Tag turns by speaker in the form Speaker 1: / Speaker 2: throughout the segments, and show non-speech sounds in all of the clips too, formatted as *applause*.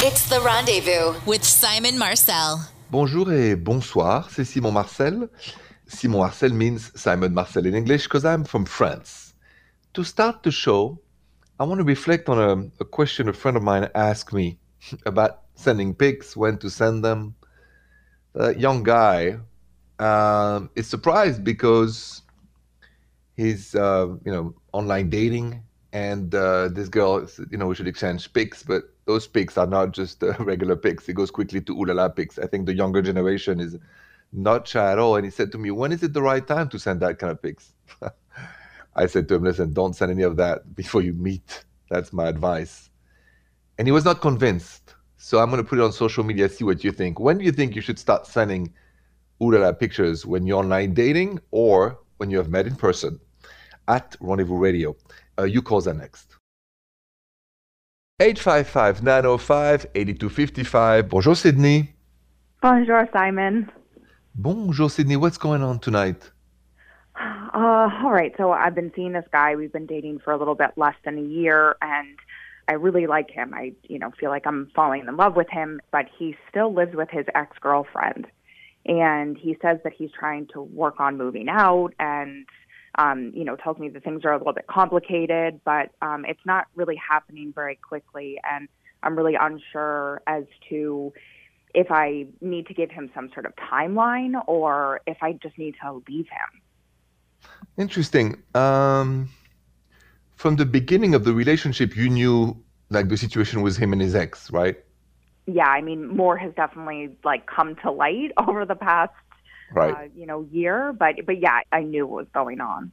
Speaker 1: It's the rendezvous with Simon Marcel.
Speaker 2: Bonjour et bonsoir, c'est Simon Marcel. Simon Marcel means Simon Marcel in English because I'm from France. To start the show, I want to reflect on a, a question a friend of mine asked me about sending pics, when to send them. A young guy um, is surprised because he's, uh, you know, online dating, and uh, this girl, you know, we should exchange pics, but those pics are not just uh, *laughs* regular pics. It goes quickly to ulala pics. I think the younger generation is not shy at all. And he said to me, "When is it the right time to send that kind of pics?" *laughs* I said to him, "Listen, don't send any of that before you meet. That's my advice." And he was not convinced. So I'm going to put it on social media, see what you think. When do you think you should start sending ulala pictures? When you're online dating or when you have met in person? At Rendezvous Radio. Uh, you call that next. 855 905 8255. Bonjour, Sydney.
Speaker 3: Bonjour, Simon.
Speaker 2: Bonjour, Sydney. What's going on tonight?
Speaker 3: Uh, all right. So I've been seeing this guy. We've been dating for a little bit less than a year, and I really like him. I, you know, feel like I'm falling in love with him, but he still lives with his ex girlfriend, and he says that he's trying to work on moving out, and um, you know, tells me that things are a little bit complicated, but um, it's not really happening very quickly, and I'm really unsure as to if I need to give him some sort of timeline or if I just need to leave him.
Speaker 2: Interesting. Um, from the beginning of the relationship, you knew like the situation with him and his ex, right?
Speaker 3: Yeah, I mean, more has definitely like come to light *laughs* over the past,
Speaker 2: right.
Speaker 3: uh, you know, year. But but yeah, I knew what was going on.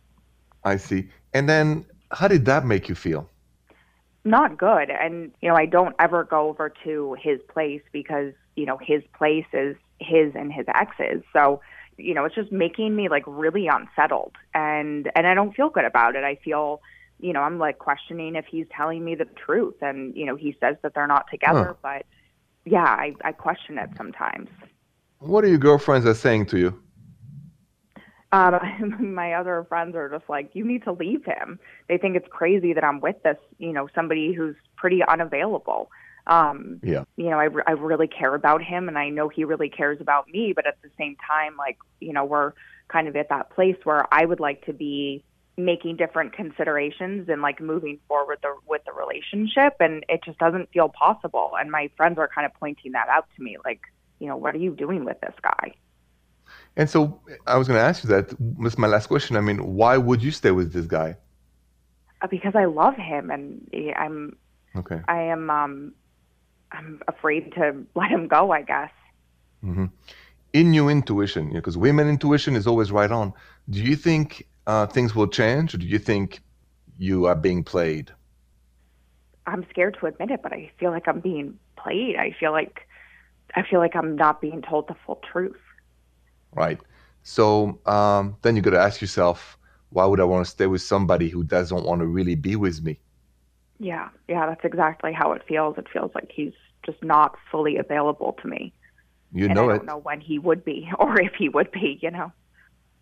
Speaker 2: I see. And then, how did that make you feel?
Speaker 3: Not good. And you know, I don't ever go over to his place because you know his place is his and his ex's. So you know, it's just making me like really unsettled, and and I don't feel good about it. I feel you know, I'm like questioning if he's telling me the truth. And, you know, he says that they're not together,
Speaker 2: Huh.
Speaker 3: but yeah, I, I question it sometimes.
Speaker 2: What are your girlfriends are saying to you?
Speaker 3: Um, *laughs* my other friends are just like, you need to leave him. They think it's crazy that I'm with this, you know, somebody who's pretty unavailable. Um,
Speaker 2: Yeah.
Speaker 3: you know, I, I really care about him and I know he really cares about me, but at the same time, like, you know, we're kind of at that place where I would like to be making different considerations and like moving forward the, with the relationship and it just doesn't feel possible. And my friends are kind of pointing that out to me, like, you know, what are you doing with this guy?
Speaker 2: And so I was going to ask you that. That's my last question. I mean, why would you stay with this guy?
Speaker 3: Uh, because I love him and I'm
Speaker 2: Okay.
Speaker 3: I am um I'm afraid to *laughs* let him go, I guess.
Speaker 2: Mm-hmm. In your intuition, because women intuition is always right on. Do you think uh, things will change, or do you think you are being played?
Speaker 3: I'm scared to admit it, but I feel like I'm being played. I feel like I feel like I'm not being told the full truth.
Speaker 2: Right. So um, then you got to ask yourself, why would I want to stay with somebody who doesn't want to really be with me?
Speaker 3: Yeah, yeah, that's exactly how it feels. It feels like he's just not fully available to me.
Speaker 2: You
Speaker 3: and
Speaker 2: know
Speaker 3: I
Speaker 2: it.
Speaker 3: don't know when he would be *laughs* or if he would be, you know.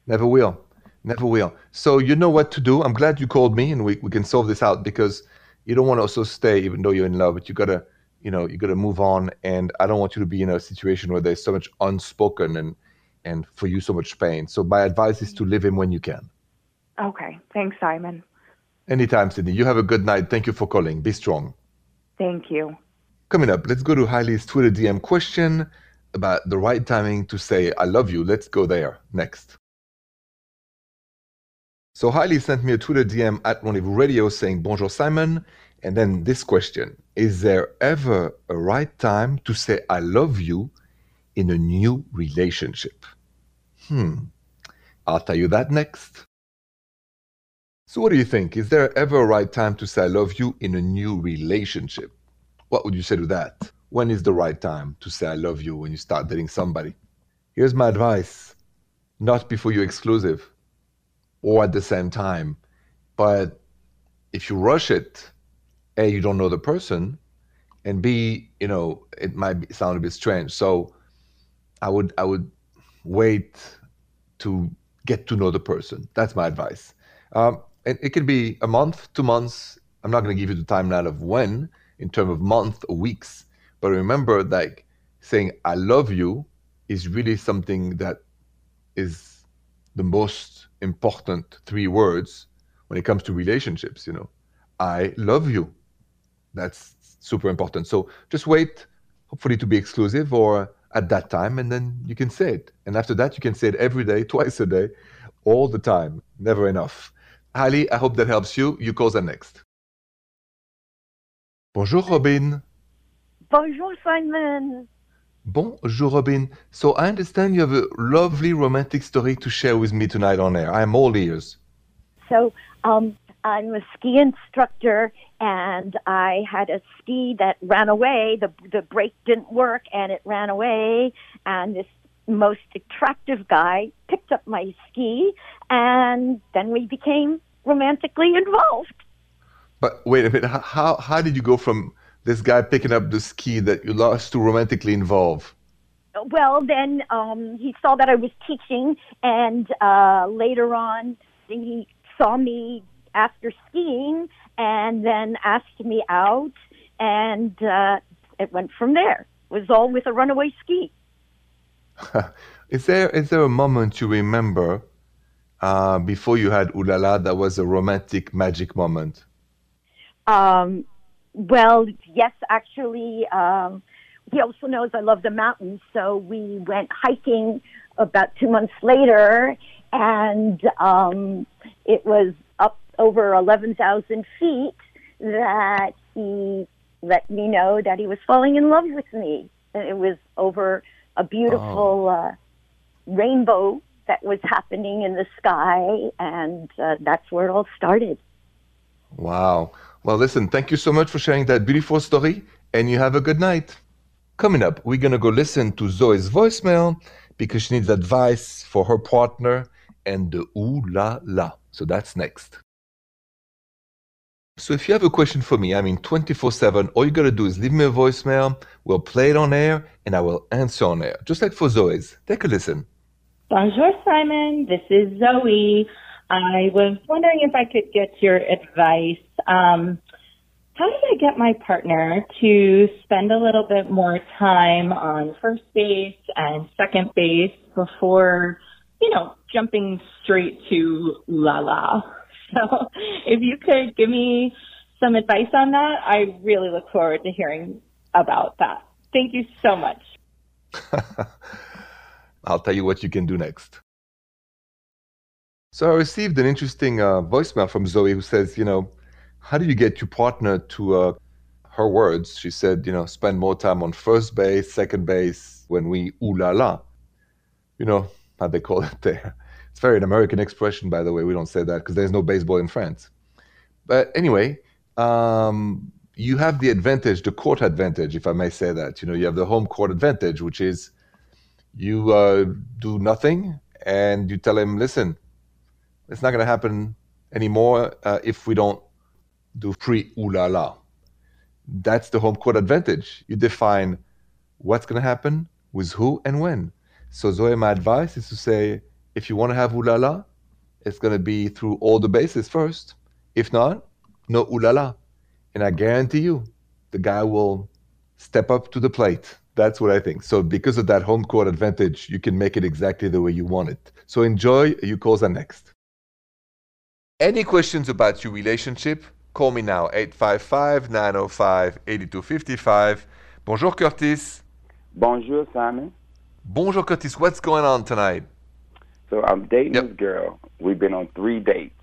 Speaker 2: Never will. Never will. So you know what to do. I'm glad you called me and we, we can solve this out because you don't want to also stay even though you're in love, but you gotta, you know, you gotta move on. And I don't want you to be in a situation where there's so much unspoken and and for you so much pain. So my advice is to mm-hmm. live in when you can.
Speaker 3: Okay. Thanks, Simon.
Speaker 2: Anytime, Sydney. You have a good night. Thank you for calling. Be strong.
Speaker 3: Thank you.
Speaker 2: Coming up, let's go to Heidi's Twitter DM question about the right timing to say I love you. Let's go there next. So Hailey sent me a Twitter DM at Rendezvous Radio saying Bonjour Simon, and then this question: Is there ever a right time to say I love you in a new relationship? Hmm. I'll tell you that next. So what do you think? Is there ever a right time to say I love you in a new relationship? What would you say to that? When is the right time to say I love you when you start dating somebody? Here's my advice not before you're exclusive or at the same time. But if you rush it, A, you don't know the person, and B, you know, it might sound a bit strange. So I would I would wait to get to know the person. That's my advice. Um, and it can be a month, two months. I'm not going to give you the timeline of when, in terms of month or weeks, But remember, like saying "I love you" is really something that is the most important three words when it comes to relationships. You know, I love you. That's super important. So just wait, hopefully, to be exclusive or at that time, and then you can say it. And after that, you can say it every day, *laughs* twice a day, all the time. Never enough. Ali, I hope that helps you. You calls are next. Bonjour, Robin.
Speaker 4: Bonjour, Simon.
Speaker 2: Bonjour, Robin. So I understand you have a lovely romantic story to share with me tonight on air. I'm all ears.
Speaker 4: So, um, I'm a ski instructor, and I had a ski that ran away. The the brake didn't work, and it ran away. And this most attractive guy picked up my ski, and then we became romantically involved.
Speaker 2: But wait a minute. How how did you go from this guy picking up the ski that you lost to romantically involve?
Speaker 4: Well, then um, he saw that I was teaching, and uh, later on, he saw me after skiing, and then asked me out, and uh, it went from there. It was all with a runaway ski. *laughs*
Speaker 2: is there is there a moment you remember uh, before you had Ulala that was a romantic magic moment?
Speaker 4: Um, well, yes, actually, um, he also knows I love the mountains, so we went hiking about two months later, and um, it was over 11,000 feet that he let me know that he was falling in love with me. And it was over a beautiful oh. uh, rainbow that was happening in the sky, and uh, that's where it all started.
Speaker 2: Wow. Well, listen, thank you so much for sharing that beautiful story, and you have a good night. Coming up, we're going to go listen to Zoe's voicemail because she needs advice for her partner and the ooh la la. So that's next. So if you have a question for me, I mean 24 7, all you got to do is leave me a voicemail. We'll play it on air and I will answer on air, just like for Zoe's. Take a listen.
Speaker 5: Bonjour, Simon. This is Zoe. I was wondering if I could get your advice. Um, how do I get my partner to spend a little bit more time on first base and second base before, you know, jumping straight to la la? So if you could give me some advice on that, I really look forward to hearing about that. Thank you so much. *laughs*
Speaker 2: I'll tell you what you can do next. So I received an interesting uh, voicemail from Zoe who says, you know, how do you get your partner to uh, her words? She said, you know, spend more time on first base, second base when we ooh la la. You know, how they call it there. It's very an American expression, by the way. We don't say that because there's no baseball in France. But anyway, um, you have the advantage, the court advantage, if I may say that. You know, you have the home court advantage, which is you uh, do nothing and you tell him, listen, it's not going to happen anymore uh, if we don't do free ooh la la. That's the home court advantage. You define what's going to happen, with who, and when. So, Zoe, my advice is to say if you want to have ooh la la, it's going to be through all the bases first. If not, no ooh la la. And I guarantee you, the guy will step up to the plate. That's what I think. So, because of that home court advantage, you can make it exactly the way you want it. So, enjoy. Are next. Any questions about your relationship? Call me now, 855 905 8255. Bonjour, Curtis.
Speaker 6: Bonjour, Simon.
Speaker 2: Bonjour, Curtis. What's going on tonight?
Speaker 6: So I'm dating yep. this girl. We've been on three dates,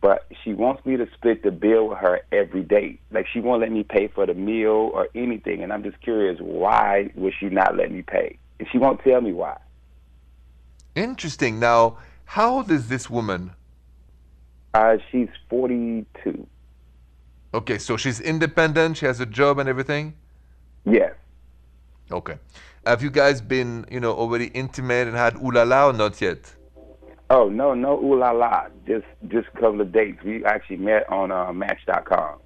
Speaker 6: but she wants me to split the bill with her every date. Like she won't let me pay for the meal or anything, and I'm just curious why would she not let me pay? And she won't tell me why.
Speaker 2: Interesting. Now, how old is this woman?
Speaker 6: Uh, she's 42.
Speaker 2: Okay, so she's independent. She has a job and everything.
Speaker 6: Yes.
Speaker 2: Okay. Have you guys been, you know, already intimate and had ooh la la or not yet?
Speaker 6: Oh no, no ooh la la. Just just a couple of dates. We actually met on uh, Match.com.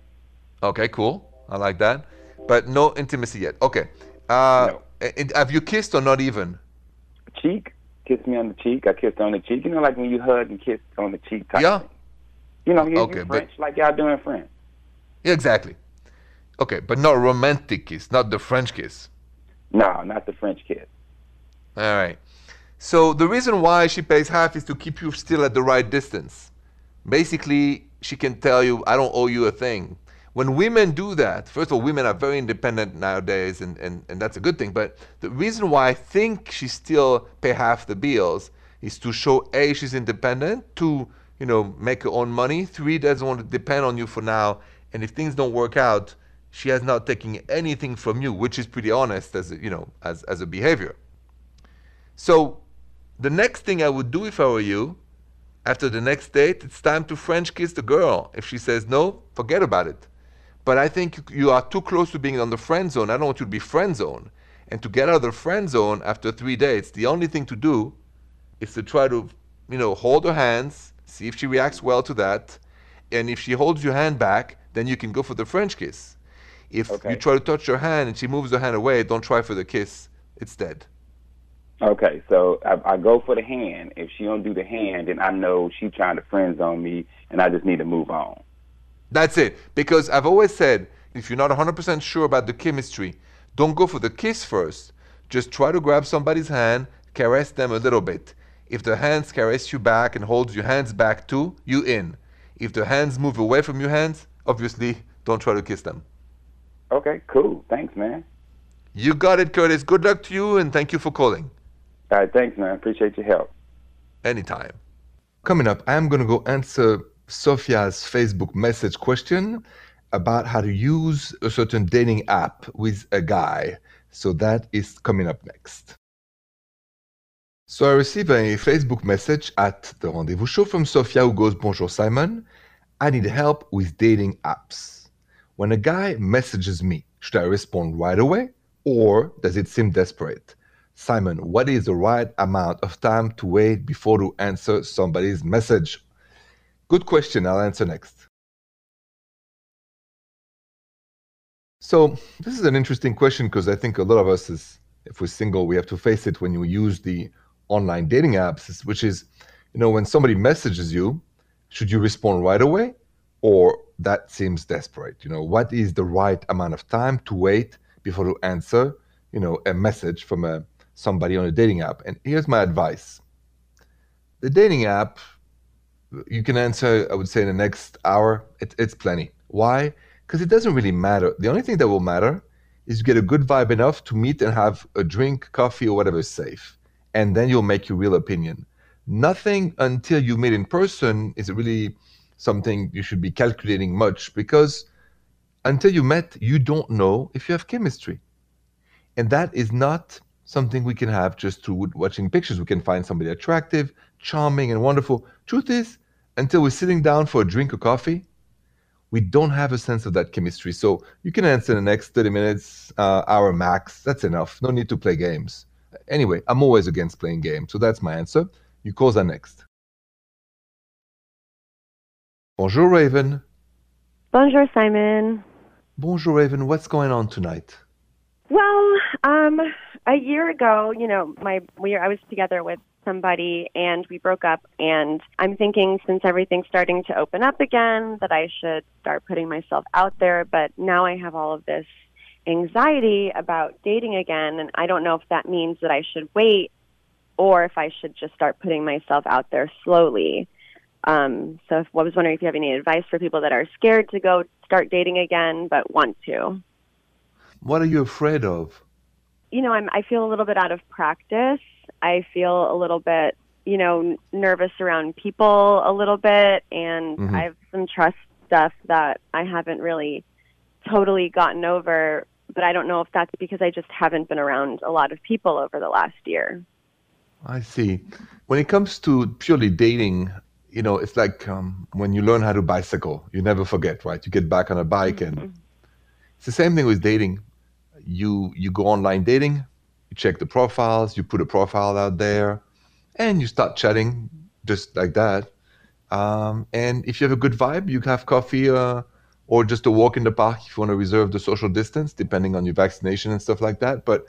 Speaker 2: Okay, cool. I like that. But no intimacy yet. Okay. Uh, no. Have you kissed or not even?
Speaker 6: Cheek. Kissed me on the cheek. I kissed on the cheek. You know, like when you hug and kiss on the cheek. Type
Speaker 2: yeah.
Speaker 6: Thing. You know, you, okay, French, but, like y'all doing French.
Speaker 2: Exactly. Okay, but not romantic kiss, not the French kiss.
Speaker 6: No, not the French kiss.
Speaker 2: All right. So the reason why she pays half is to keep you still at the right distance. Basically, she can tell you, I don't owe you a thing. When women do that, first of all, women are very independent nowadays, and, and, and that's a good thing. But the reason why I think she still pay half the bills is to show A, she's independent, two, you know, make her own money, three, doesn't want to depend on you for now, and if things don't work out, she has not taken anything from you, which is pretty honest as a, you know, as, as a behavior. So the next thing I would do if I were you, after the next date, it's time to French kiss the girl. If she says no, forget about it. But I think you are too close to being on the friend zone. I don't want you to be friend zone. And to get out of the friend zone after three dates, the only thing to do is to try to, you know, hold her hands, see if she reacts well to that. And if she holds your hand back, then you can go for the French kiss. If okay. you try to touch her hand and she moves her hand away, don't try for the kiss. It's dead.
Speaker 6: Okay, so I, I go for the hand. If she don't do the hand, then I know she's trying to friend zone me, and I just need to move on.
Speaker 2: That's it. Because I've always said, if you're not 100% sure about the chemistry, don't go for the kiss first. Just try to grab somebody's hand, caress them a little bit. If the hands caress you back and hold your hands back too, you in. If the hands move away from your hands, obviously don't try to kiss them.
Speaker 6: Okay, cool. Thanks, man.
Speaker 2: You got it, Curtis. Good luck to you and thank you for calling.
Speaker 6: All right, thanks, man. Appreciate your help.
Speaker 2: Anytime. Coming up, I'm going to go answer Sophia's Facebook message question about how to use a certain dating app with a guy. So that is coming up next. So I received a Facebook message at the Rendezvous Show from Sophia who goes, Bonjour Simon. I need help with dating apps. When a guy messages me, should I respond right away or does it seem desperate? Simon, what is the right amount of time to wait before to answer somebody's message? Good question. I'll answer next. So this is an interesting question because I think a lot of us, is, if we're single, we have to face it when you use the online dating apps, which is, you know, when somebody messages you, should you respond right away, or that seems desperate? You know, what is the right amount of time to wait before to answer, you know, a message from a somebody on a dating app? And here's my advice: the dating app you can answer, I would say, in the next hour. It, it's plenty. Why? Because it doesn't really matter. The only thing that will matter is you get a good vibe enough to meet and have a drink, coffee, or whatever is safe. And then you'll make your real opinion. Nothing until you meet in person is really something you should be calculating much because until you met, you don't know if you have chemistry. And that is not something we can have just through watching pictures. We can find somebody attractive, charming, and wonderful. Truth is, until we're sitting down for a drink or coffee, we don't have a sense of that chemistry. So you can answer in the next 30 minutes, uh, hour max. That's enough. No need to play games. Anyway, I'm always against playing games. So that's my answer. You calls are next. Bonjour, Raven.
Speaker 7: Bonjour, Simon.
Speaker 2: Bonjour, Raven. What's going on tonight?
Speaker 7: Well, um, a year ago, you know, my we I was together with somebody and we broke up and I'm thinking since everything's starting to open up again that I should start putting myself out there, but now I have all of this anxiety about dating again and I don't know if that means that I should wait or if I should just start putting myself out there slowly. Um, so if, I was wondering if you have any advice for people that are scared to go start dating again but want to.
Speaker 2: What are you afraid of?
Speaker 7: You know, I'm, I feel a little bit out of practice. I feel a little bit, you know, nervous around people a little bit, and mm-hmm. I have some trust stuff that I haven't really totally gotten over. But I don't know if that's because I just haven't been around a lot of people over the last year.
Speaker 2: I see. When it comes to purely dating, you know, it's like um, when you learn how to bicycle, you never forget, right? You get back on a bike, and mm-hmm. it's the same thing with dating you you go online dating, you check the profiles, you put a profile out there, and you start chatting just like that. Um, and if you have a good vibe, you can have coffee uh, or just a walk in the park if you want to reserve the social distance, depending on your vaccination and stuff like that. But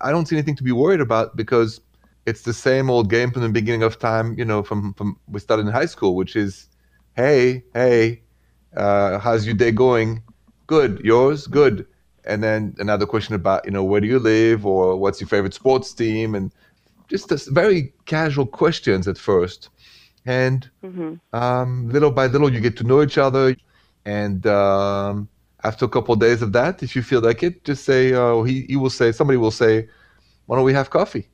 Speaker 2: I don't see anything to be worried about because it's the same old game from the beginning of time. You know, from from we started in high school, which is, hey, hey, uh, how's your day going? Good. Yours? Good. And then another question about, you know, where do you live or what's your favorite sports team? And just very casual questions at first. And mm-hmm. um, little by little, you get to know each other. And um, after a couple of days of that, if you feel like it, just say, uh, he, he will say, somebody will say, why don't we have coffee?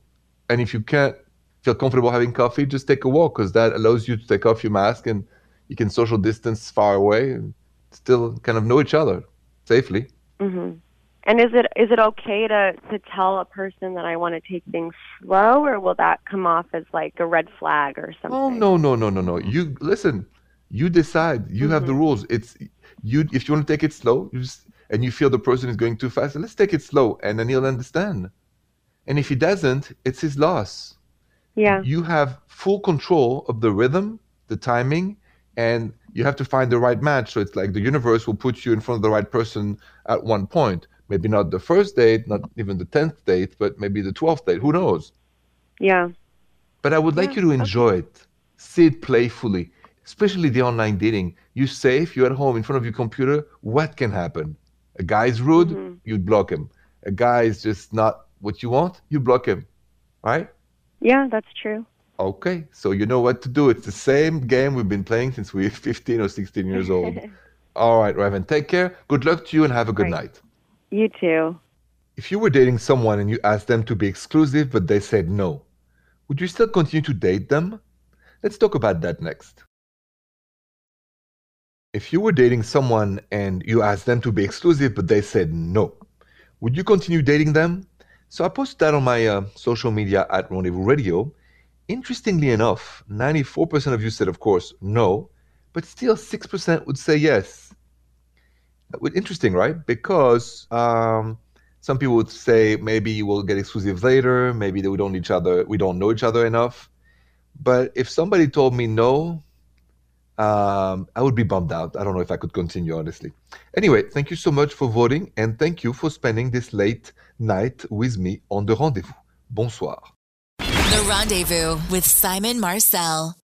Speaker 2: And if you can't feel comfortable having coffee, just take a walk because that allows you to take off your mask and you can social distance far away and still kind of know each other safely.
Speaker 7: Mm-hmm. And is it is it okay to to tell a person that I want to take things slow, or will that come off as like a red flag or something?
Speaker 2: Oh no no no no no! You listen. You decide. You mm-hmm. have the mm-hmm. rules. It's you. If you want to take it slow, you just, and you feel the person is going too fast, let's take it slow, and then he'll understand. And if he doesn't, it's his loss.
Speaker 7: Yeah.
Speaker 2: You have full control of the rhythm, the timing, and you have to find the right match. So it's like the universe will put you in front of the right person at one point. Maybe not the first date, not even the 10th date, but maybe the 12th date. Who knows?
Speaker 7: Yeah.
Speaker 2: But I would like yeah. you to enjoy okay. it. See it playfully, especially the online dating. You're safe, you're at home in front of your computer. What can happen? A guy's rude, mm-hmm. you'd block him. A guy is just not what you want, you block him. Right?
Speaker 7: Yeah, that's true.
Speaker 2: Okay, so you know what to do. It's the same game we've been playing since we are *laughs* 15 or 16 years *laughs* old. All right, Raven, take care. Good luck to you and have a good right. night.
Speaker 7: You too.
Speaker 2: If you were dating someone and you asked them to be exclusive but they said no, would you still continue to date them? Let's talk about that next. If you were dating someone and you asked them to be exclusive but they said no, would you continue dating them? So I posted that on my uh, social media at Rendezvous Radio Interestingly enough, 94% of you said, of course, no, but still 6% would say yes. Interesting, right? Because um, some people would say maybe we'll get exclusive later, maybe we don't each other, we don't know each other enough. But if somebody told me no, um, I would be bummed out. I don't know if I could continue, honestly. Anyway, thank you so much for voting, and thank you for spending this late night with me on the rendezvous. Bonsoir.
Speaker 1: The Rendezvous with Simon Marcel.